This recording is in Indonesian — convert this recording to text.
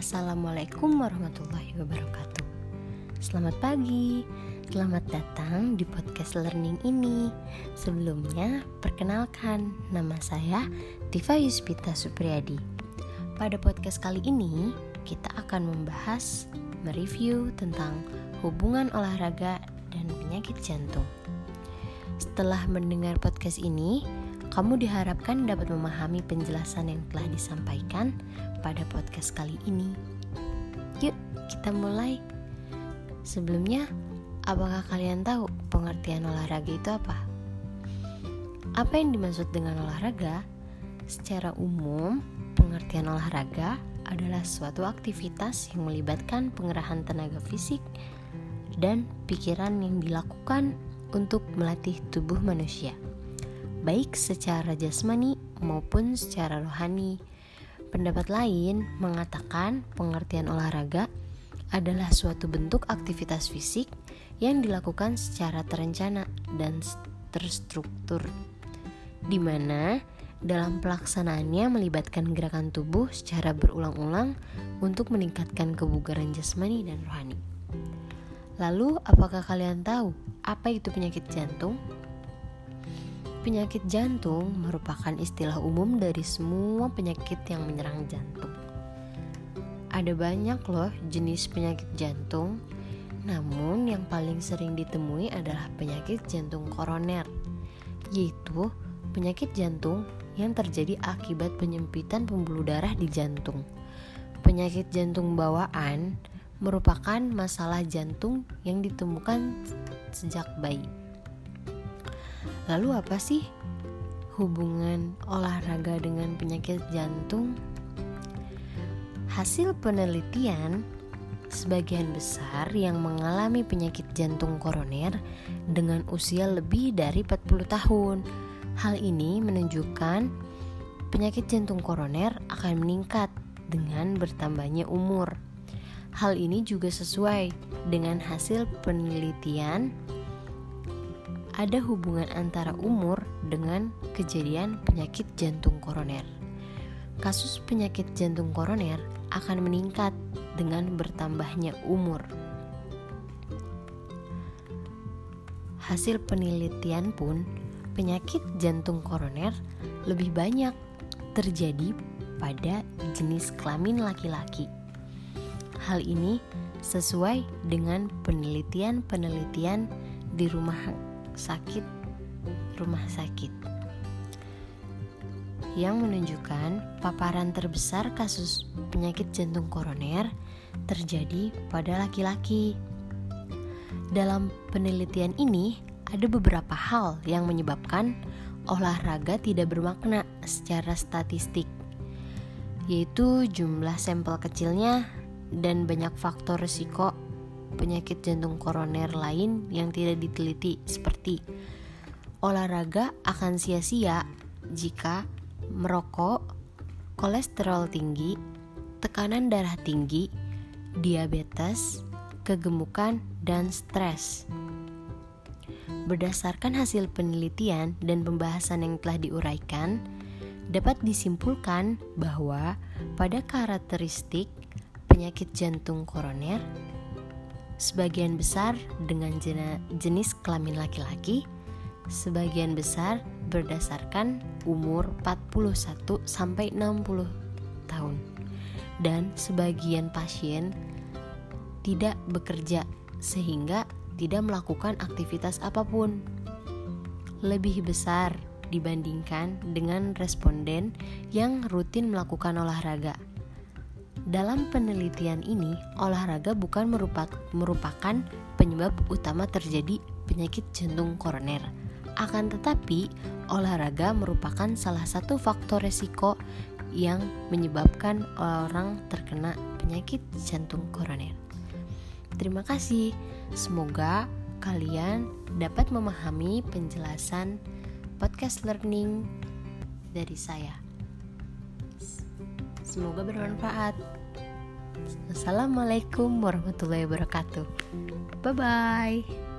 Assalamualaikum warahmatullahi wabarakatuh. Selamat pagi, selamat datang di podcast learning ini. Sebelumnya, perkenalkan nama saya Tifa Yuspita Supriyadi. Pada podcast kali ini, kita akan membahas mereview tentang hubungan olahraga dan penyakit jantung. Setelah mendengar podcast ini, kamu diharapkan dapat memahami penjelasan yang telah disampaikan pada podcast kali ini. Yuk, kita mulai. Sebelumnya, apakah kalian tahu pengertian olahraga itu apa? Apa yang dimaksud dengan olahraga? Secara umum, pengertian olahraga adalah suatu aktivitas yang melibatkan pengerahan tenaga fisik dan pikiran yang dilakukan untuk melatih tubuh manusia baik secara jasmani maupun secara rohani. Pendapat lain mengatakan pengertian olahraga adalah suatu bentuk aktivitas fisik yang dilakukan secara terencana dan terstruktur, di mana dalam pelaksanaannya melibatkan gerakan tubuh secara berulang-ulang untuk meningkatkan kebugaran jasmani dan rohani. Lalu, apakah kalian tahu apa itu penyakit jantung? Penyakit jantung merupakan istilah umum dari semua penyakit yang menyerang jantung. Ada banyak loh jenis penyakit jantung, namun yang paling sering ditemui adalah penyakit jantung koroner, yaitu penyakit jantung yang terjadi akibat penyempitan pembuluh darah di jantung. Penyakit jantung bawaan merupakan masalah jantung yang ditemukan sejak bayi. Lalu apa sih hubungan olahraga dengan penyakit jantung? Hasil penelitian sebagian besar yang mengalami penyakit jantung koroner dengan usia lebih dari 40 tahun. Hal ini menunjukkan penyakit jantung koroner akan meningkat dengan bertambahnya umur. Hal ini juga sesuai dengan hasil penelitian ada hubungan antara umur dengan kejadian penyakit jantung koroner. Kasus penyakit jantung koroner akan meningkat dengan bertambahnya umur. Hasil penelitian pun, penyakit jantung koroner lebih banyak terjadi pada jenis kelamin laki-laki. Hal ini sesuai dengan penelitian-penelitian di rumah sakit rumah sakit yang menunjukkan paparan terbesar kasus penyakit jantung koroner terjadi pada laki-laki. Dalam penelitian ini, ada beberapa hal yang menyebabkan olahraga tidak bermakna secara statistik, yaitu jumlah sampel kecilnya dan banyak faktor risiko penyakit jantung koroner lain yang tidak diteliti seperti olahraga akan sia-sia jika merokok, kolesterol tinggi, tekanan darah tinggi, diabetes, kegemukan, dan stres. Berdasarkan hasil penelitian dan pembahasan yang telah diuraikan, dapat disimpulkan bahwa pada karakteristik penyakit jantung koroner sebagian besar dengan jenis kelamin laki-laki, sebagian besar berdasarkan umur 41 sampai 60 tahun. Dan sebagian pasien tidak bekerja sehingga tidak melakukan aktivitas apa pun. Lebih besar dibandingkan dengan responden yang rutin melakukan olahraga. Dalam penelitian ini, olahraga bukan merupakan penyebab utama terjadi penyakit jantung koroner. Akan tetapi, olahraga merupakan salah satu faktor resiko yang menyebabkan orang terkena penyakit jantung koroner. Terima kasih. Semoga kalian dapat memahami penjelasan podcast learning dari saya. Semoga bermanfaat. Assalamualaikum warahmatullahi wabarakatuh. Bye bye.